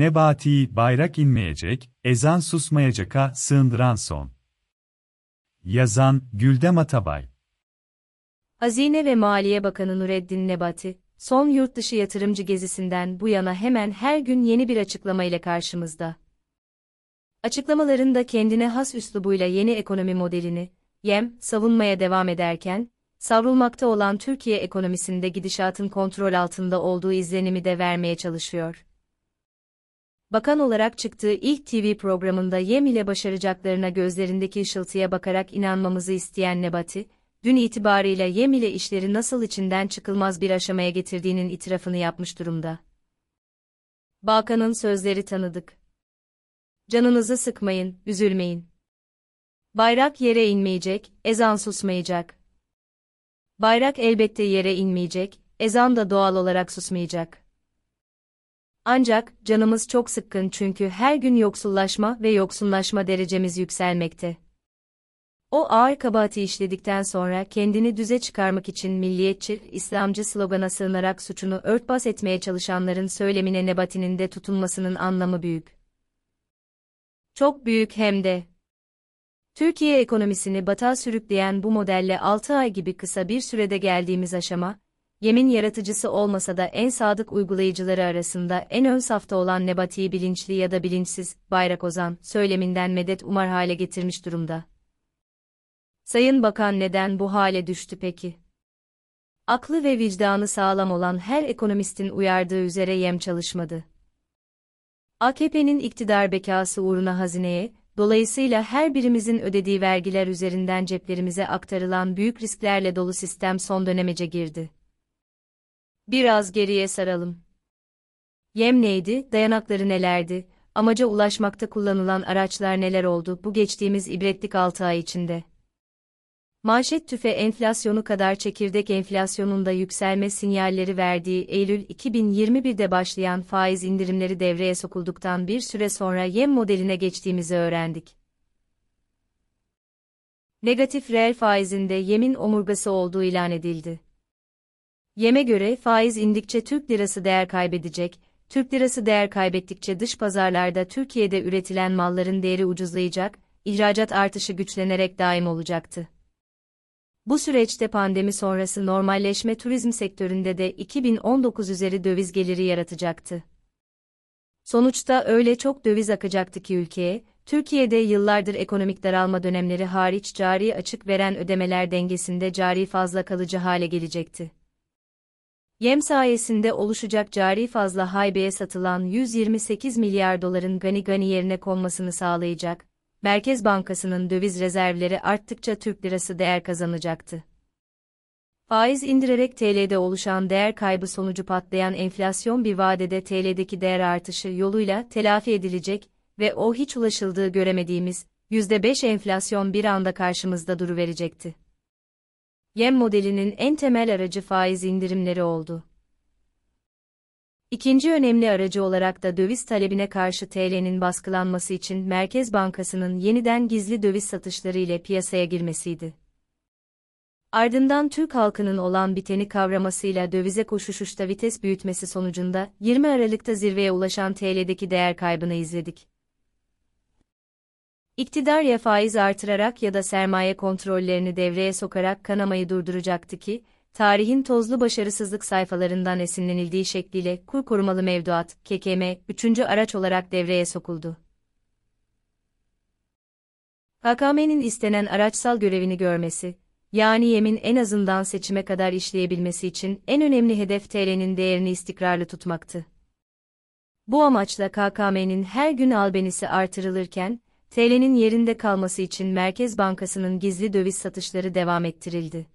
Nebati, bayrak inmeyecek, ezan susmayacak'a sığındıran son. Yazan, Güldem Atabay. Hazine ve Maliye Bakanı Nureddin Nebati, son yurtdışı yatırımcı gezisinden bu yana hemen her gün yeni bir açıklama ile karşımızda. Açıklamalarında kendine has üslubuyla yeni ekonomi modelini, yem, savunmaya devam ederken, savrulmakta olan Türkiye ekonomisinde gidişatın kontrol altında olduğu izlenimi de vermeye çalışıyor. Bakan olarak çıktığı ilk TV programında yem ile başaracaklarına gözlerindeki ışıltıya bakarak inanmamızı isteyen Nebati, dün itibarıyla yem ile işleri nasıl içinden çıkılmaz bir aşamaya getirdiğinin itirafını yapmış durumda. Bakan'ın sözleri tanıdık. Canınızı sıkmayın, üzülmeyin. Bayrak yere inmeyecek, ezan susmayacak. Bayrak elbette yere inmeyecek, ezan da doğal olarak susmayacak. Ancak canımız çok sıkkın çünkü her gün yoksullaşma ve yoksunlaşma derecemiz yükselmekte. O ağır kabahati işledikten sonra kendini düze çıkarmak için milliyetçi, İslamcı slogana sığınarak suçunu örtbas etmeye çalışanların söylemine Nebati'nin de tutunmasının anlamı büyük. Çok büyük hem de. Türkiye ekonomisini batağa sürükleyen bu modelle 6 ay gibi kısa bir sürede geldiğimiz aşama, yemin yaratıcısı olmasa da en sadık uygulayıcıları arasında en ön safta olan Nebati'yi bilinçli ya da bilinçsiz, bayrak ozan, söyleminden medet umar hale getirmiş durumda. Sayın Bakan neden bu hale düştü peki? Aklı ve vicdanı sağlam olan her ekonomistin uyardığı üzere yem çalışmadı. AKP'nin iktidar bekası uğruna hazineye, dolayısıyla her birimizin ödediği vergiler üzerinden ceplerimize aktarılan büyük risklerle dolu sistem son dönemece girdi. Biraz geriye saralım. Yem neydi, dayanakları nelerdi, amaca ulaşmakta kullanılan araçlar neler oldu bu geçtiğimiz ibretlik 6 ay içinde? Manşet tüfe enflasyonu kadar çekirdek enflasyonunda yükselme sinyalleri verdiği Eylül 2021'de başlayan faiz indirimleri devreye sokulduktan bir süre sonra yem modeline geçtiğimizi öğrendik. Negatif reel faizinde yemin omurgası olduğu ilan edildi. Yeme göre faiz indikçe Türk lirası değer kaybedecek, Türk lirası değer kaybettikçe dış pazarlarda Türkiye'de üretilen malların değeri ucuzlayacak, ihracat artışı güçlenerek daim olacaktı. Bu süreçte pandemi sonrası normalleşme turizm sektöründe de 2019 üzeri döviz geliri yaratacaktı. Sonuçta öyle çok döviz akacaktı ki ülkeye, Türkiye'de yıllardır ekonomik daralma dönemleri hariç cari açık veren ödemeler dengesinde cari fazla kalıcı hale gelecekti. Yem sayesinde oluşacak cari fazla haybeye satılan 128 milyar doların gani gani yerine konmasını sağlayacak, Merkez Bankası'nın döviz rezervleri arttıkça Türk lirası değer kazanacaktı. Faiz indirerek TL'de oluşan değer kaybı sonucu patlayan enflasyon bir vadede TL'deki değer artışı yoluyla telafi edilecek ve o hiç ulaşıldığı göremediğimiz %5 enflasyon bir anda karşımızda duruverecekti. Yem modelinin en temel aracı faiz indirimleri oldu. İkinci önemli aracı olarak da döviz talebine karşı TL'nin baskılanması için Merkez Bankası'nın yeniden gizli döviz satışları ile piyasaya girmesiydi. Ardından Türk halkının olan biteni kavramasıyla dövize koşuşuşta vites büyütmesi sonucunda 20 Aralık'ta zirveye ulaşan TL'deki değer kaybını izledik. İktidar ya faiz artırarak ya da sermaye kontrollerini devreye sokarak kanamayı durduracaktı ki, tarihin tozlu başarısızlık sayfalarından esinlenildiği şekliyle kur korumalı mevduat, KKM, üçüncü araç olarak devreye sokuldu. KKM'nin istenen araçsal görevini görmesi, yani yemin en azından seçime kadar işleyebilmesi için en önemli hedef TL'nin değerini istikrarlı tutmaktı. Bu amaçla KKM'nin her gün albenisi artırılırken, TL'nin yerinde kalması için Merkez Bankası'nın gizli döviz satışları devam ettirildi.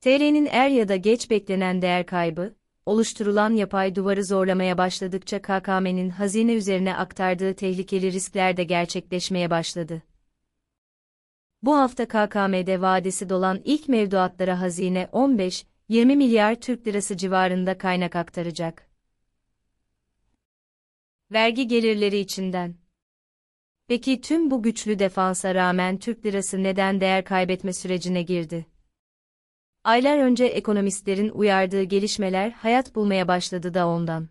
TL'nin er ya da geç beklenen değer kaybı, oluşturulan yapay duvarı zorlamaya başladıkça KKM'nin hazine üzerine aktardığı tehlikeli riskler de gerçekleşmeye başladı. Bu hafta KKM'de vadesi dolan ilk mevduatlara hazine 15-20 milyar Türk lirası civarında kaynak aktaracak. Vergi gelirleri içinden. Peki tüm bu güçlü defansa rağmen Türk lirası neden değer kaybetme sürecine girdi? Aylar önce ekonomistlerin uyardığı gelişmeler hayat bulmaya başladı da ondan.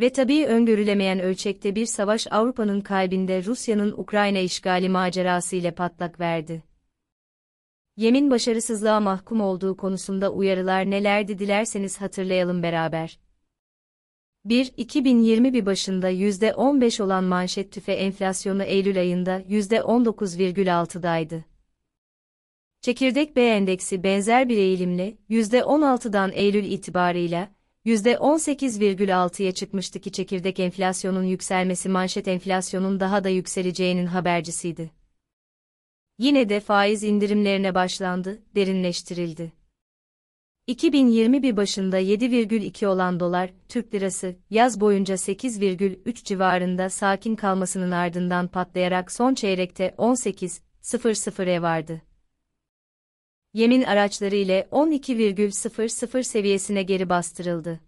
Ve tabii öngörülemeyen ölçekte bir savaş Avrupa'nın kalbinde Rusya'nın Ukrayna işgali macerası ile patlak verdi. Yemin başarısızlığa mahkum olduğu konusunda uyarılar nelerdi dilerseniz hatırlayalım beraber. 1. 2021 başında %15 olan manşet tüfe enflasyonu Eylül ayında %19,6'daydı. Çekirdek B endeksi benzer bir eğilimle %16'dan Eylül itibarıyla %18,6'ya çıkmıştı ki çekirdek enflasyonun yükselmesi manşet enflasyonun daha da yükseleceğinin habercisiydi. Yine de faiz indirimlerine başlandı, derinleştirildi. 2021 başında 7,2 olan dolar, Türk lirası, yaz boyunca 8,3 civarında sakin kalmasının ardından patlayarak son çeyrekte 18.00'e vardı. Yemin araçları ile 12,00 seviyesine geri bastırıldı.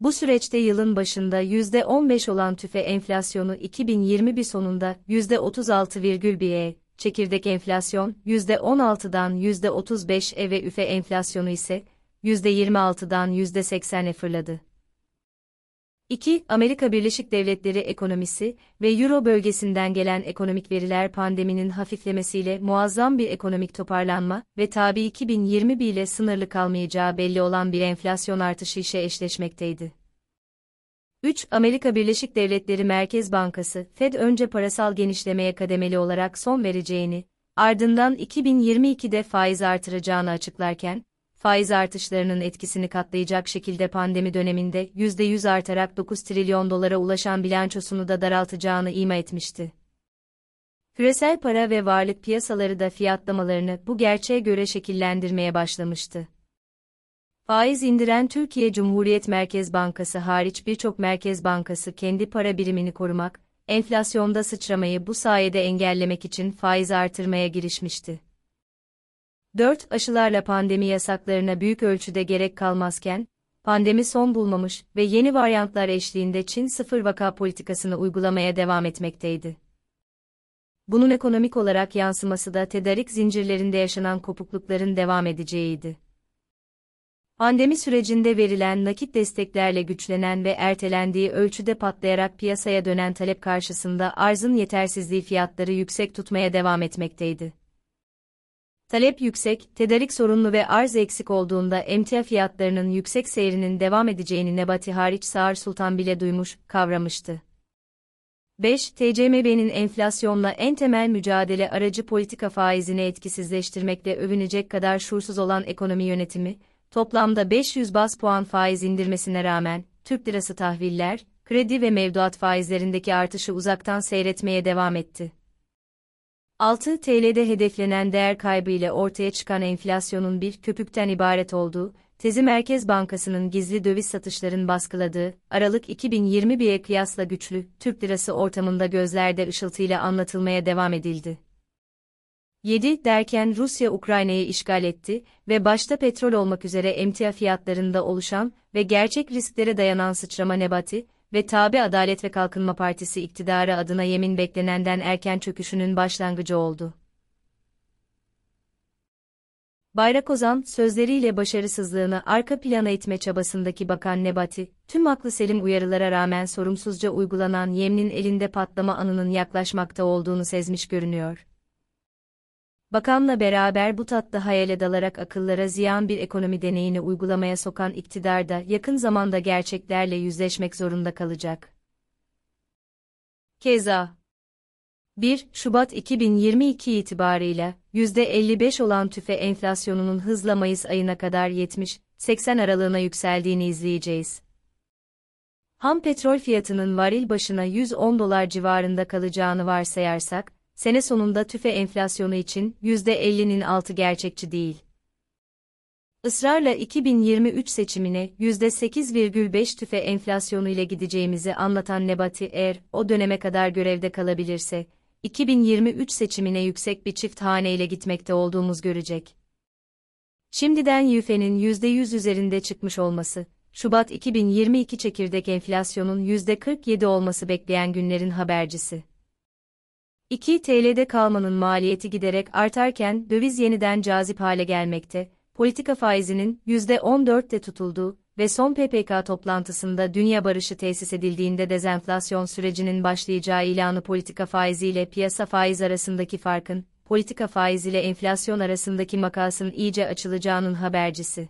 Bu süreçte yılın başında %15 olan tüfe enflasyonu 2021 sonunda %36,1'e, çekirdek enflasyon %16'dan %35'e ve üfe enflasyonu ise %26'dan %80'e fırladı. 2. Amerika Birleşik Devletleri ekonomisi ve Euro bölgesinden gelen ekonomik veriler pandeminin hafiflemesiyle muazzam bir ekonomik toparlanma ve tabi 2021 ile sınırlı kalmayacağı belli olan bir enflasyon artışı işe eşleşmekteydi. 3. Amerika Birleşik Devletleri Merkez Bankası, Fed önce parasal genişlemeye kademeli olarak son vereceğini, ardından 2022'de faiz artıracağını açıklarken, faiz artışlarının etkisini katlayacak şekilde pandemi döneminde %100 artarak 9 trilyon dolara ulaşan bilançosunu da daraltacağını ima etmişti. Küresel para ve varlık piyasaları da fiyatlamalarını bu gerçeğe göre şekillendirmeye başlamıştı. Faiz indiren Türkiye Cumhuriyet Merkez Bankası hariç birçok merkez bankası kendi para birimini korumak, enflasyonda sıçramayı bu sayede engellemek için faiz artırmaya girişmişti. 4. Aşılarla pandemi yasaklarına büyük ölçüde gerek kalmazken, pandemi son bulmamış ve yeni varyantlar eşliğinde Çin sıfır vaka politikasını uygulamaya devam etmekteydi. Bunun ekonomik olarak yansıması da tedarik zincirlerinde yaşanan kopuklukların devam edeceğiydi. Pandemi sürecinde verilen nakit desteklerle güçlenen ve ertelendiği ölçüde patlayarak piyasaya dönen talep karşısında arzın yetersizliği fiyatları yüksek tutmaya devam etmekteydi. Talep yüksek, tedarik sorunlu ve arz eksik olduğunda emtia fiyatlarının yüksek seyrinin devam edeceğini Nebati hariç Sağır Sultan bile duymuş, kavramıştı. 5. TCMB'nin enflasyonla en temel mücadele aracı politika faizini etkisizleştirmekle övünecek kadar şuursuz olan ekonomi yönetimi, toplamda 500 bas puan faiz indirmesine rağmen, Türk lirası tahviller, kredi ve mevduat faizlerindeki artışı uzaktan seyretmeye devam etti. 6 TL'de hedeflenen değer kaybı ile ortaya çıkan enflasyonun bir köpükten ibaret olduğu, tezi Merkez Bankası'nın gizli döviz satışların baskıladığı, Aralık 2021'e kıyasla güçlü, Türk lirası ortamında gözlerde ışıltıyla anlatılmaya devam edildi. 7 derken Rusya Ukrayna'yı işgal etti ve başta petrol olmak üzere emtia fiyatlarında oluşan ve gerçek risklere dayanan sıçrama nebati ve Tabi Adalet ve Kalkınma Partisi iktidarı adına yemin beklenenden erken çöküşünün başlangıcı oldu. Bayrakozan, sözleriyle başarısızlığını arka plana itme çabasındaki Bakan Nebati, tüm aklı selim uyarılara rağmen sorumsuzca uygulanan yemnin elinde patlama anının yaklaşmakta olduğunu sezmiş görünüyor. Bakanla beraber bu tatlı hayale dalarak akıllara ziyan bir ekonomi deneyini uygulamaya sokan iktidar da yakın zamanda gerçeklerle yüzleşmek zorunda kalacak. Keza 1 Şubat 2022 itibarıyla %55 olan tüfe enflasyonunun hızla Mayıs ayına kadar 70-80 aralığına yükseldiğini izleyeceğiz. Ham petrol fiyatının varil başına 110 dolar civarında kalacağını varsayarsak, sene sonunda tüfe enflasyonu için %50'nin altı gerçekçi değil. Israrla 2023 seçimine %8,5 tüfe enflasyonu ile gideceğimizi anlatan Nebati eğer o döneme kadar görevde kalabilirse, 2023 seçimine yüksek bir çift hane ile gitmekte olduğumuz görecek. Şimdiden YÜFE'nin %100 üzerinde çıkmış olması, Şubat 2022 çekirdek enflasyonun %47 olması bekleyen günlerin habercisi. 2 TL'de kalmanın maliyeti giderek artarken döviz yeniden cazip hale gelmekte, politika faizinin %14'te tutulduğu, ve son PPK toplantısında dünya barışı tesis edildiğinde dezenflasyon sürecinin başlayacağı ilanı politika faiziyle piyasa faiz arasındaki farkın, politika faiz ile enflasyon arasındaki makasın iyice açılacağının habercisi.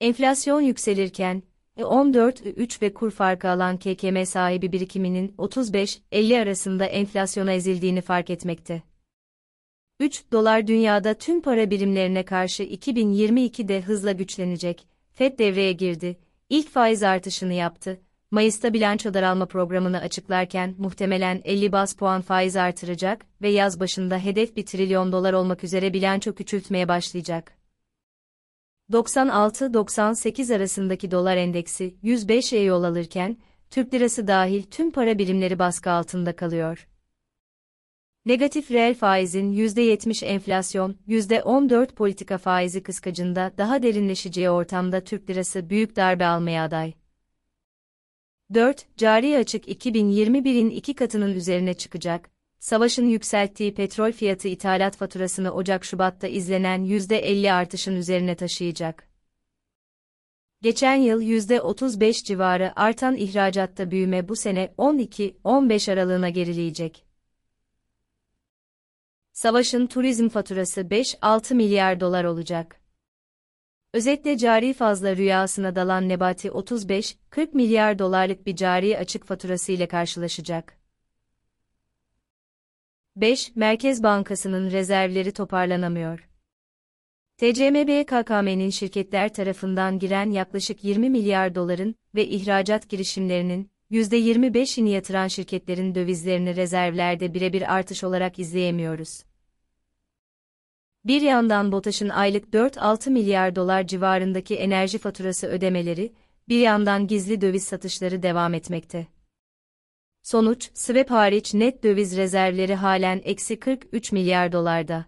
Enflasyon yükselirken, 14-3 ve kur farkı alan KKM sahibi birikiminin 35-50 arasında enflasyona ezildiğini fark etmekte. 3 dolar dünyada tüm para birimlerine karşı 2022'de hızla güçlenecek. FED devreye girdi, ilk faiz artışını yaptı. Mayıs'ta bilanço daralma programını açıklarken muhtemelen 50 bas puan faiz artıracak ve yaz başında hedef 1 trilyon dolar olmak üzere bilanço küçültmeye başlayacak. 96-98 arasındaki dolar endeksi 105'e yol alırken, Türk lirası dahil tüm para birimleri baskı altında kalıyor. Negatif reel faizin %70 enflasyon, %14 politika faizi kıskacında daha derinleşeceği ortamda Türk lirası büyük darbe almaya aday. 4. Cari açık 2021'in iki katının üzerine çıkacak. Savaşın yükselttiği petrol fiyatı ithalat faturasını Ocak-Şubat'ta izlenen %50 artışın üzerine taşıyacak. Geçen yıl %35 civarı artan ihracatta büyüme bu sene 12-15 aralığına gerileyecek. Savaşın turizm faturası 5-6 milyar dolar olacak. Özetle cari fazla rüyasına dalan Nebati 35-40 milyar dolarlık bir cari açık faturası ile karşılaşacak. 5. Merkez Bankası'nın rezervleri toparlanamıyor. TCMB KKM'nin şirketler tarafından giren yaklaşık 20 milyar doların ve ihracat girişimlerinin %25'ini yatıran şirketlerin dövizlerini rezervlerde birebir artış olarak izleyemiyoruz. Bir yandan BOTAŞ'ın aylık 4-6 milyar dolar civarındaki enerji faturası ödemeleri, bir yandan gizli döviz satışları devam etmekte. Sonuç, swap hariç net döviz rezervleri halen eksi 43 milyar dolarda.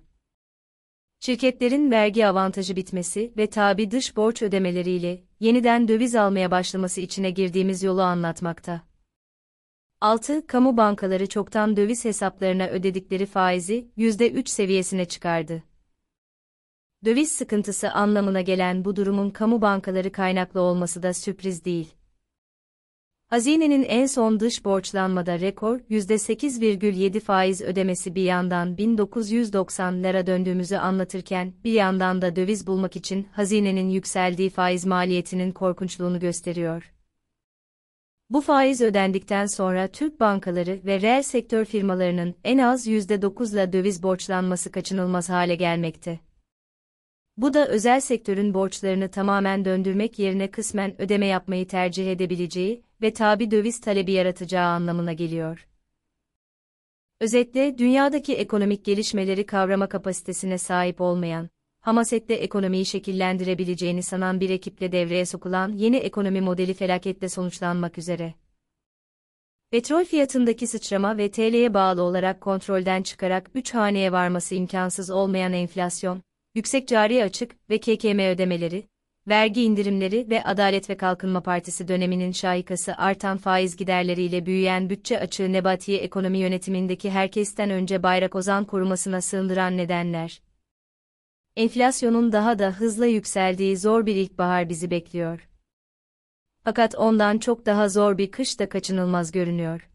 Şirketlerin vergi avantajı bitmesi ve tabi dış borç ödemeleriyle yeniden döviz almaya başlaması içine girdiğimiz yolu anlatmakta. 6. Kamu bankaları çoktan döviz hesaplarına ödedikleri faizi %3 seviyesine çıkardı. Döviz sıkıntısı anlamına gelen bu durumun kamu bankaları kaynaklı olması da sürpriz değil. Hazinenin en son dış borçlanmada rekor %8,7 faiz ödemesi bir yandan 1990'lara döndüğümüzü anlatırken bir yandan da döviz bulmak için hazinenin yükseldiği faiz maliyetinin korkunçluğunu gösteriyor. Bu faiz ödendikten sonra Türk bankaları ve reel sektör firmalarının en az %9'la döviz borçlanması kaçınılmaz hale gelmekte. Bu da özel sektörün borçlarını tamamen döndürmek yerine kısmen ödeme yapmayı tercih edebileceği ve tabi döviz talebi yaratacağı anlamına geliyor. Özetle dünyadaki ekonomik gelişmeleri kavrama kapasitesine sahip olmayan, Hamaset'te ekonomiyi şekillendirebileceğini sanan bir ekiple devreye sokulan yeni ekonomi modeli felaketle sonuçlanmak üzere. Petrol fiyatındaki sıçrama ve TL'ye bağlı olarak kontrolden çıkarak 3 haneye varması imkansız olmayan enflasyon, yüksek cari açık ve KKM ödemeleri, vergi indirimleri ve Adalet ve Kalkınma Partisi döneminin şahikası artan faiz giderleriyle büyüyen bütçe açığı Nebatiye ekonomi yönetimindeki herkesten önce bayrak ozan korumasına sığındıran nedenler. Enflasyonun daha da hızla yükseldiği zor bir ilkbahar bizi bekliyor. Fakat ondan çok daha zor bir kış da kaçınılmaz görünüyor.